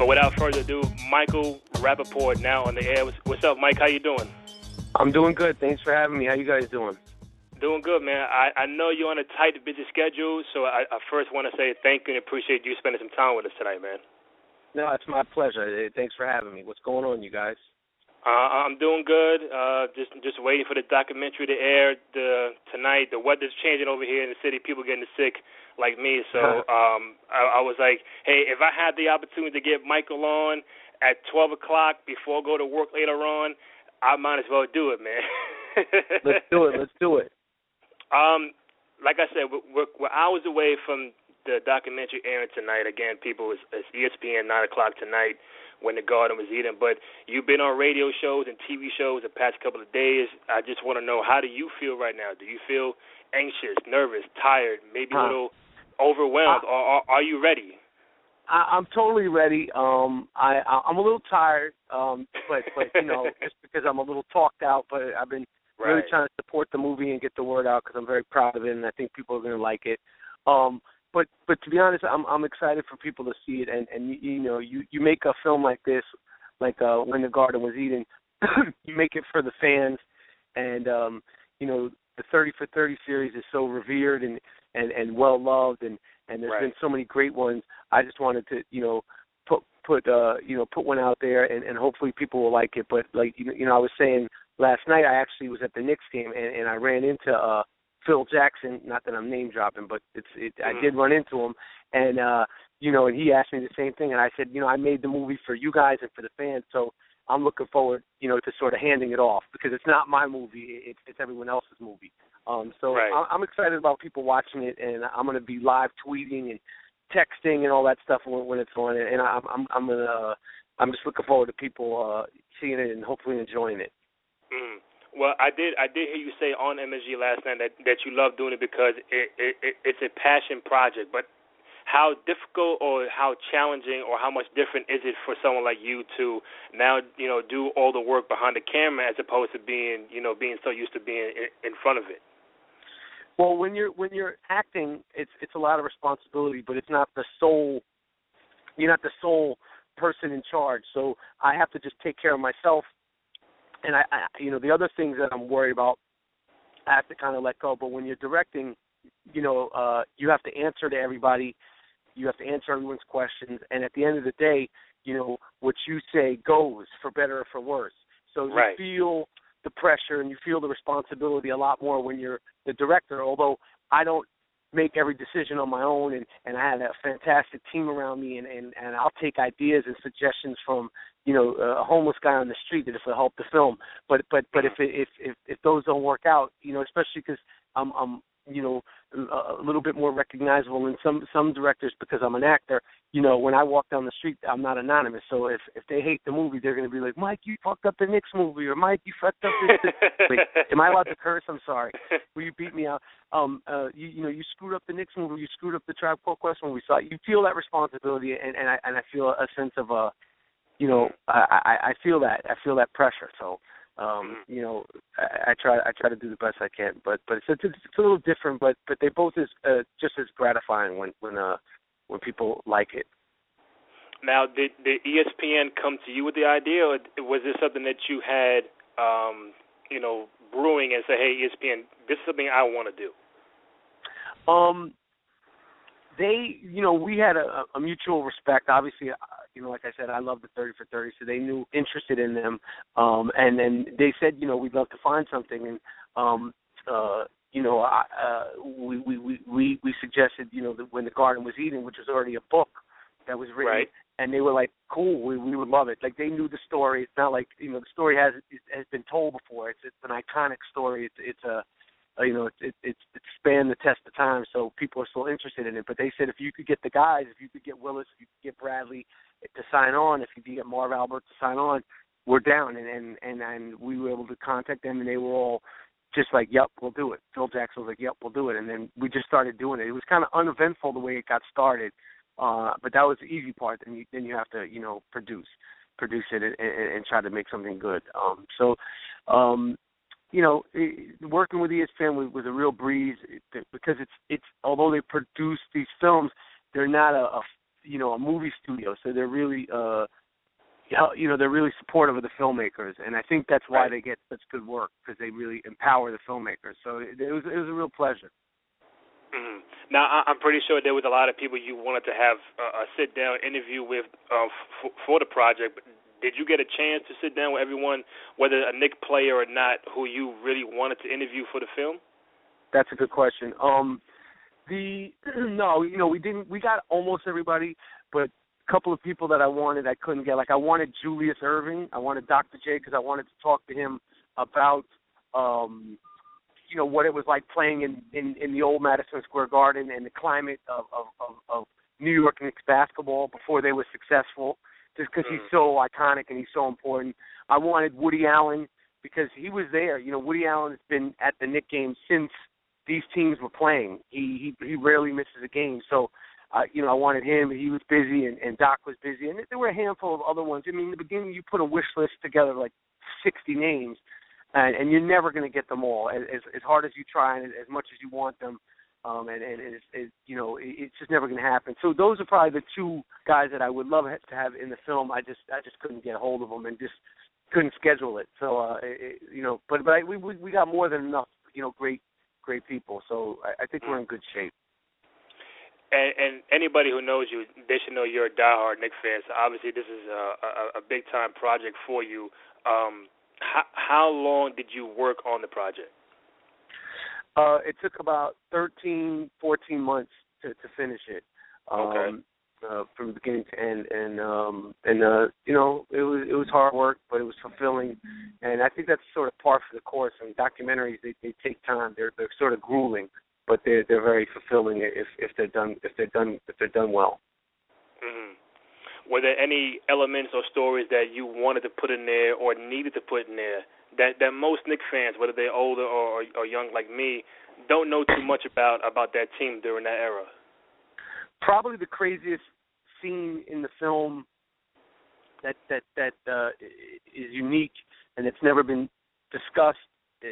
But without further ado, Michael Rapaport now on the air. What's up, Mike? How you doing? I'm doing good. Thanks for having me. How you guys doing? Doing good, man. I, I know you're on a tight, busy schedule, so I, I first want to say thank you and appreciate you spending some time with us tonight, man. No, it's my pleasure. Thanks for having me. What's going on, you guys? Uh, I'm doing good. Uh, just just waiting for the documentary to air the tonight. The weather's changing over here in the city. People getting sick like me. So um, I, I was like, hey, if I had the opportunity to get Michael on at 12 o'clock before I go to work later on, I might as well do it, man. Let's do it. Let's do it. Um, like I said, we're, we're hours away from the documentary airing tonight. Again, people, it's, it's ESPN nine o'clock tonight when the garden was Eden. But you've been on radio shows and TV shows the past couple of days. I just want to know how do you feel right now? Do you feel anxious, nervous, tired, maybe a little overwhelmed, or, or are you ready? I, I'm totally ready. Um, I, I'm a little tired, um, but but you know, just because I'm a little talked out. But I've been right. really trying to support the movie and get the word out because I'm very proud of it, and I think people are going to like it. Um, but but to be honest, I'm I'm excited for people to see it, and and you, you know you you make a film like this, like uh, when the garden was Eden, you make it for the fans, and um, you know the 30 for 30 series is so revered and and and well loved, and and there's right. been so many great ones. I just wanted to you know put put uh you know put one out there, and and hopefully people will like it. But like you know, you know I was saying last night, I actually was at the Knicks game, and and I ran into uh Phil Jackson. Not that I'm name dropping, but it's it, mm-hmm. I did run into him, and uh, you know, and he asked me the same thing, and I said, you know, I made the movie for you guys and for the fans, so I'm looking forward, you know, to sort of handing it off because it's not my movie; it's it's everyone else's movie. Um, so right. I'm excited about people watching it, and I'm going to be live tweeting and texting and all that stuff when, when it's on, and I'm I'm I'm gonna uh, I'm just looking forward to people uh, seeing it and hopefully enjoying it. Mm. Well, I did. I did hear you say on MSG last night that that you love doing it because it, it, it it's a passion project. But how difficult or how challenging or how much different is it for someone like you to now you know do all the work behind the camera as opposed to being you know being so used to being in, front of it? Well, when you're when you're acting, it's it's a lot of responsibility, but it's not the sole. You're not the sole person in charge, so I have to just take care of myself and I, I you know the other things that I'm worried about I have to kind of let go. But when you're directing you know uh you have to answer to everybody. You have to answer everyone's questions. And at the end of the day you know what you say goes for better or for worse. So you right. feel the pressure and you feel the responsibility a lot more when you're the director. Although I don't make every decision on my own and and I have a fantastic team around me and and and I'll take ideas and suggestions from you know uh, a homeless guy on the street that if it help the film. But but but if it, if if if those don't work out you know especially because I'm I'm you know a little bit more recognizable than some some directors because I'm an actor. You know, when I walk down the street, I'm not anonymous. So if if they hate the movie, they're going to be like, Mike, you fucked up the Knicks movie, or Mike, you fucked up this. Wait, am I allowed to curse? I'm sorry. Will you beat me out? Um, uh, you you know, you screwed up the Knicks movie, you screwed up the Tribe Called Quest movie. So you feel that responsibility, and and I and I feel a sense of uh, you know, I I, I feel that I feel that pressure. So um you know I, I try i try to do the best i can but but it's it's, it's a little different but but they both is uh, just as gratifying when when uh when people like it. Now did did espn come to you with the idea or was this something that you had um you know brewing and say hey espn this is something i want to do um they you know we had a, a mutual respect obviously you know, like I said, I love the 30 for 30, so they knew interested in them. Um, and then they said, you know, we'd love to find something. And, um, uh, you know, I, uh, we, we, we, we, we suggested, you know, that when the garden was Eden, which was already a book that was written. Right. And they were like, "Cool, we we would love it." Like they knew the story. It's not like you know the story has has been told before. It's it's an iconic story. It's it's a you know, it, it, it's it's spanned the test of time, so people are still interested in it. But they said if you could get the guys, if you could get Willis, if you could get Bradley to sign on, if you could get Marv Albert to sign on, we're down. And and and, and we were able to contact them, and they were all just like, "Yep, we'll do it." Phil Jackson was like, "Yep, we'll do it," and then we just started doing it. It was kind of uneventful the way it got started, uh, but that was the easy part. Then you then you have to you know produce produce it and, and, and try to make something good. Um, so um, you know, working with ESPN was, was a real breeze because it's it's although they produce these films, they're not a, a you know a movie studio, so they're really uh you know they're really supportive of the filmmakers, and I think that's why right. they get such good work because they really empower the filmmakers. So it, it was it was a real pleasure. Mm-hmm. Now I'm pretty sure there was a lot of people you wanted to have a sit down interview with uh, f- for the project. But did you get a chance to sit down with everyone, whether a Knick player or not, who you really wanted to interview for the film? That's a good question. Um, the no, you know, we didn't. We got almost everybody, but a couple of people that I wanted, I couldn't get. Like I wanted Julius Erving, I wanted Dr. J because I wanted to talk to him about, um, you know, what it was like playing in in, in the old Madison Square Garden and the climate of of, of, of New York Knicks basketball before they were successful. Just because he's so iconic and he's so important. I wanted Woody Allen because he was there. You know, Woody Allen has been at the Knick game since these teams were playing. He he he rarely misses a game. So, uh, you know, I wanted him. He was busy, and, and Doc was busy, and there were a handful of other ones. I mean, in the beginning, you put a wish list together like 60 names, and, and you're never going to get them all. As as hard as you try, and as much as you want them, um, and and it's, it, you know, it, it's just never going to happen. So those are probably the two guys that I would love to have in the film. I just I just couldn't get a hold of them, and just couldn't schedule it. So, uh, it, you know, but but I, we we got more than enough, you know, great great people. So I, I think we're in good shape. And, and anybody who knows you, they should know you're a diehard Knicks fan. So obviously, this is a, a, a big time project for you. Um, how, how long did you work on the project? Uh, it took about 13, 14 months to, to finish it. Um, okay. Uh, from beginning to end, and um, and uh, you know, it was it was hard work, but it was fulfilling, and I think that's sort of par for the course. I mean, documentaries they, they take time; they're they're sort of grueling, but they're they're very fulfilling if if they're done if they're done if they're done well. Mm-hmm. Were there any elements or stories that you wanted to put in there or needed to put in there that that most Knicks fans, whether they're older or or young like me, don't know too much about about that team during that era? Probably the craziest scene in the film that that that uh, is unique and it's never been discussed uh,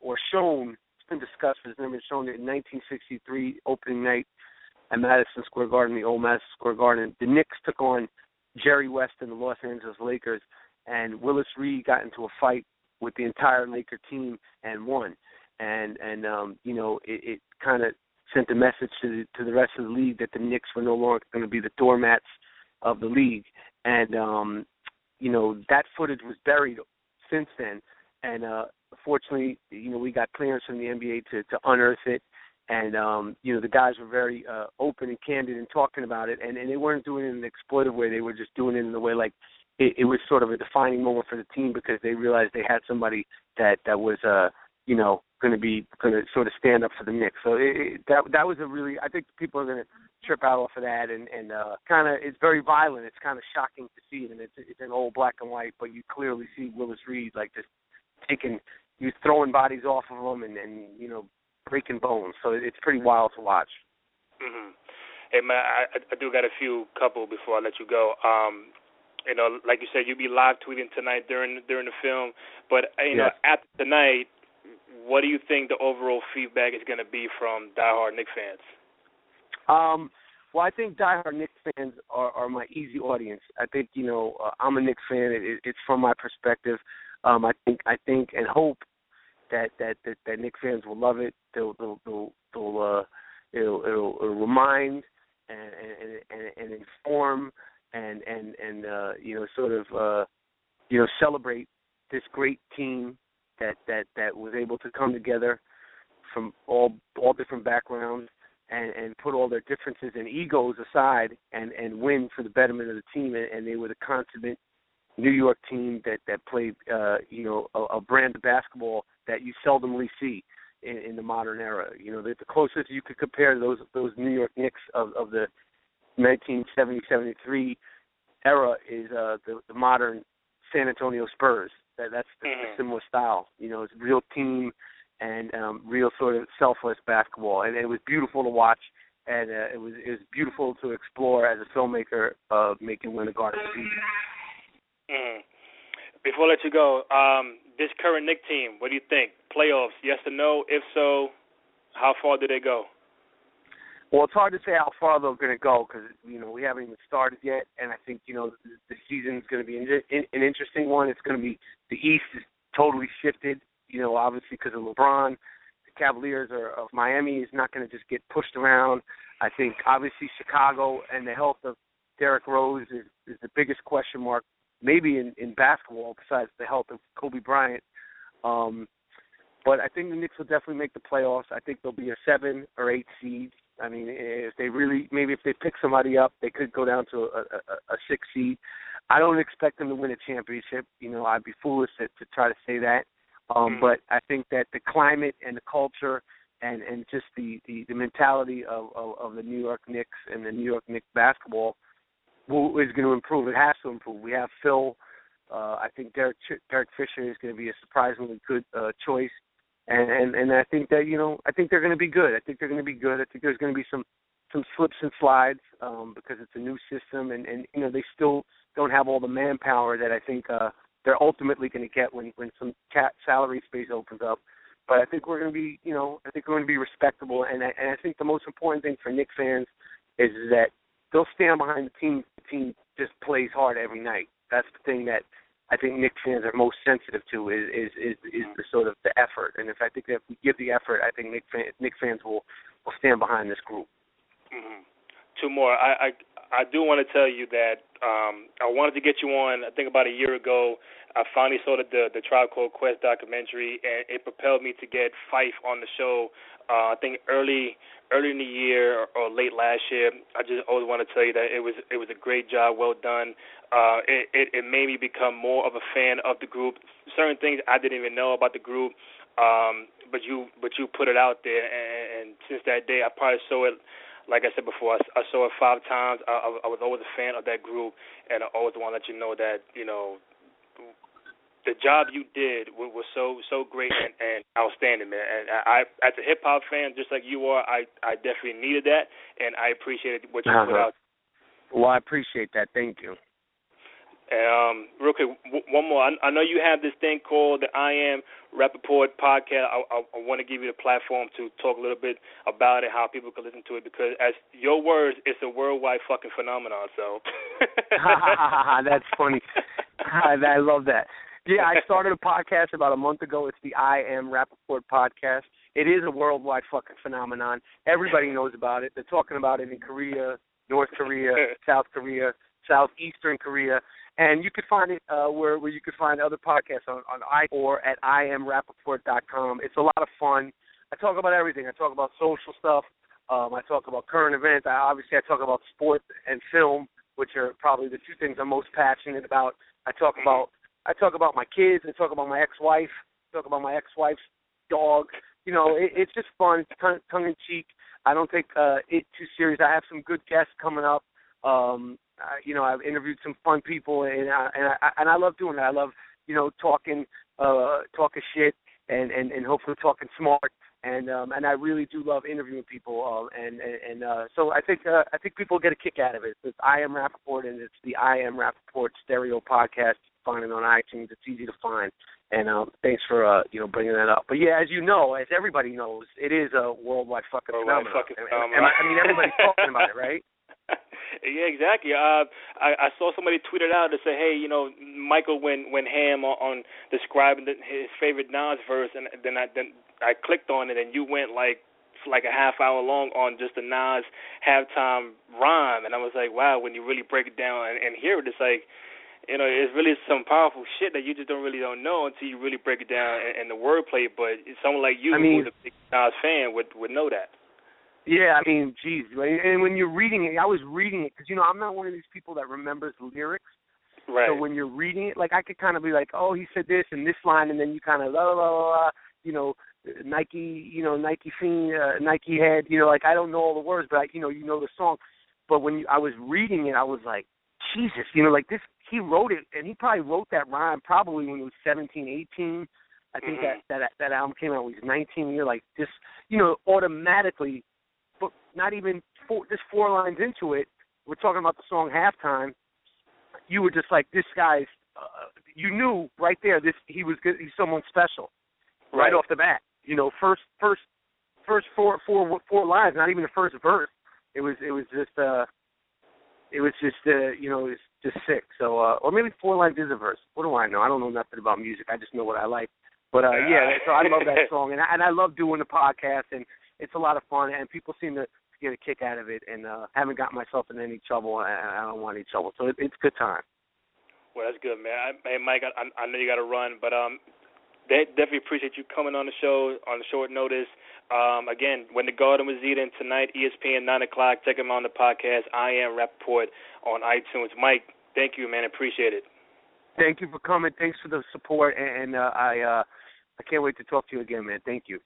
or shown. It's been discussed, but it's never been shown. In 1963 opening night at Madison Square Garden, the old Madison Square Garden, the Knicks took on Jerry West and the Los Angeles Lakers, and Willis Reed got into a fight with the entire Laker team and won. And and um, you know it, it kind of sent a message to the, to the rest of the league that the Knicks were no longer going to be the doormats of the league. And um, you know that footage was buried since then. And uh, fortunately, you know we got clearance from the NBA to to unearth it. And um, you know the guys were very uh, open and candid in talking about it, and, and they weren't doing it in an exploitive way. They were just doing it in a way like it, it was sort of a defining moment for the team because they realized they had somebody that that was uh, you know going to be going to sort of stand up for the Knicks. So it, that that was a really I think people are going to trip out off of that and and uh, kind of it's very violent. It's kind of shocking to see and it's it's in old black and white, but you clearly see Willis Reed like just taking he's throwing bodies off of them and and you know breaking bones. So it's pretty wild to watch. Mhm. Hey man, I, I do got a few couple before I let you go. Um, you know, like you said, you'll be live tweeting tonight during during the film. But you know, yes. after tonight, what do you think the overall feedback is going to be from diehard Knicks fans? Um, well, I think diehard Knicks fans are, are my easy audience. I think you know uh, I'm a Knicks fan. It, it's from my perspective. Um, I think I think and hope that that that, that Knicks fans will love it. They'll they'll they'll, they'll uh, it'll, it'll, it'll remind and and, and and inform and and and uh, you know sort of uh, you know celebrate this great team that that that was able to come together from all all different backgrounds and and put all their differences and egos aside and and win for the betterment of the team. And, and they were the consummate New York team that that played uh you know a, a brand of basketball that you seldomly see in, in the modern era. You know the, the closest you could compare those those New York Knicks of of the 1970-73 era is uh the, the modern San Antonio Spurs that that's the, Mhm. the similar style you know it's a real team and um, real sort of selfless basketball, and it was beautiful to watch, and uh, it was it was beautiful to explore as a filmmaker of making Winter Garden City. Mm. Before I let you go, um, this current Knick team, what do you think? Playoffs, yes or no? If so, how far do they go? Well, it's hard to say how far they're going to go because you know we haven't even started yet, and I think you know the, the season's going to be an, an interesting one. It's going to be the East is totally shifted, you know, obviously because of LeBron. The Cavaliers are, of Miami is not going to just get pushed around. I think obviously Chicago and the health of Derrick Rose is, is the biggest question mark, maybe in, in basketball besides the health of Kobe Bryant. Um, but I think the Knicks will definitely make the playoffs. I think they'll be a seven or eight seed. I mean, if they really, maybe if they pick somebody up, they could go down to a, a, a six seed. I don't expect them to win a championship. You know, I'd be foolish to, to try to say that. Um, mm-hmm. But I think that the climate and the culture and and just the the, the mentality of, of of the New York Knicks and the New York Knicks basketball will, is going to improve. It has to improve. We have Phil. Uh, I think Derek Derek Fisher is going to be a surprisingly good uh, choice and and and I think that you know I think they're going to be good. I think they're going to be good. I think there's going to be some some slips and slides um, because it's a new system, and and you know they still don't have all the manpower that I think uh, they're ultimately going to get when when some cat salary space opens up. But I think we're going to be you know I think we're going to be respectable, and I, and I think the most important thing for Knicks fans is that they'll stand behind the team. The team just plays hard every night. That's the thing that I think Knicks fans are most sensitive to is is is, is the sort of the effort. And if I think that if we give the effort, I think Knicks fans, Knicks fans will will stand behind this group. Mm-hmm. Two more. I, I I do want to tell you that um, I wanted to get you on. I think about a year ago. I finally saw the the, the Tribe Called Quest documentary, and it propelled me to get Fife on the show. Uh, I think early early in the year or, late last year. I just always want to tell you that it was it was a great job, well done uh, it, it, it made me become more of a fan of the group. Certain things I didn't even know about the group, um, but you but you put it out there, and, and since that day, I probably saw it. Like I said before, I, I saw it five times. I, I, I was always a fan of that group, and I always want to let you know that you know the job you did was, was so so great and, and outstanding, man. And I, as a hip hop fan, just like you are, I I definitely needed that, and I appreciated what you uh-huh. put out. Well, I appreciate that. Thank you. Um, real quick, w- one more. I, I know you have this thing called the I Am Rapaport podcast. I, I, I want to give you the platform to talk a little bit about it, how people can listen to it, because as your words, it's a worldwide fucking phenomenon. So that's funny. I love that. Yeah, I started a podcast about a month ago. It's the I Am Rapaport podcast. It is a worldwide fucking phenomenon. Everybody knows about it. They're talking about it in Korea, North Korea, South Korea, Southeastern Korea and you could find it uh, where where you could find other podcasts on on i or at iamrapaport.com. It's a lot of fun. I talk about everything. I talk about social stuff. Um, I talk about current events. I obviously I talk about sport and film, which are probably the two things I'm most passionate about. I talk about I talk about my kids. I talk about my ex-wife. I talk about my ex-wife's dog. You know, it, it's just fun. It's tongue, tongue in cheek. I don't take uh, it too serious. I have some good guests coming up. Um, uh, you know, I've interviewed some fun people, and I, and I and I love doing that. I love you know talking uh talking shit and and and hopefully talking smart. And um and I really do love interviewing people. Uh, and and, and uh, so I think uh, I think people get a kick out of it. It's I am Rapaport, and it's the I am Rapaport stereo podcast. Find it on iTunes. It's easy to find. And um, thanks for uh, you know bringing that up. But yeah, as you know, as everybody knows, it is a worldwide fucking worldwide phenomenon. Fucking phenomenon. And, and, I mean, everybody's talking about it, right? yeah, exactly. Uh, I, I saw somebody tweet it out to say, "Hey, you know, Michael went went ham on, on describing the, his favorite Nas verse," and then I then I clicked on it, and you went like like a half hour long on just the Nas halftime rhyme, and I was like, "Wow!" When you really break it down and, and hear it, it's like you know, it's really some powerful shit that you just don't really don't know until you really break it down and, and the wordplay. But someone like you, I mean, who's a big Nas fan, would would know that. Yeah, I mean, geez, and when you're reading it, I was reading it because you know I'm not one of these people that remembers lyrics. Right. So when you're reading it, like I could kind of be like, oh, he said this and this line, and then you kind of la la la la, you know, Nike, you know, Nike fiend, uh, Nike head, you know, like I don't know all the words, but I, you know, you know the song. But when you, I was reading it, I was like, Jesus, you know, like this, he wrote it, and he probably wrote that rhyme probably when he was 17, 18. I think mm-hmm. that that that album came out when he was 19. You're like this, you know, automatically but not even four, just four lines into it, we're talking about the song halftime. You were just like, this guy's. Uh, you knew right there, this he was good. He's someone special, right, right off the bat. You know, first, first, first four, four, four lines, not even the first verse. it was it was just uh it was just uh you know it was just sick. So uh or maybe four lines is a verse. What do I know? I don't know nothing about music. I just know what I like. But uh yeah, so I love that song and I, and I love doing the podcast and it's a lot of fun and people seem to get a kick out of it and uh haven't got myself in any trouble and I don't want any trouble. So it, it's a good time. Well, that's good, man. I, hey, Mike, I, I know you got to run, but um, they definitely appreciate you coming on the show on short notice. Um, again, when the Garden was Eden tonight, ESPN nine o'clock. Check him on the podcast. I am Rapaport on iTunes. Mike, thank you, man. Appreciate it. Thank you for coming. Thanks for the support, and uh, I uh, I can't wait to talk to you again, man. Thank you.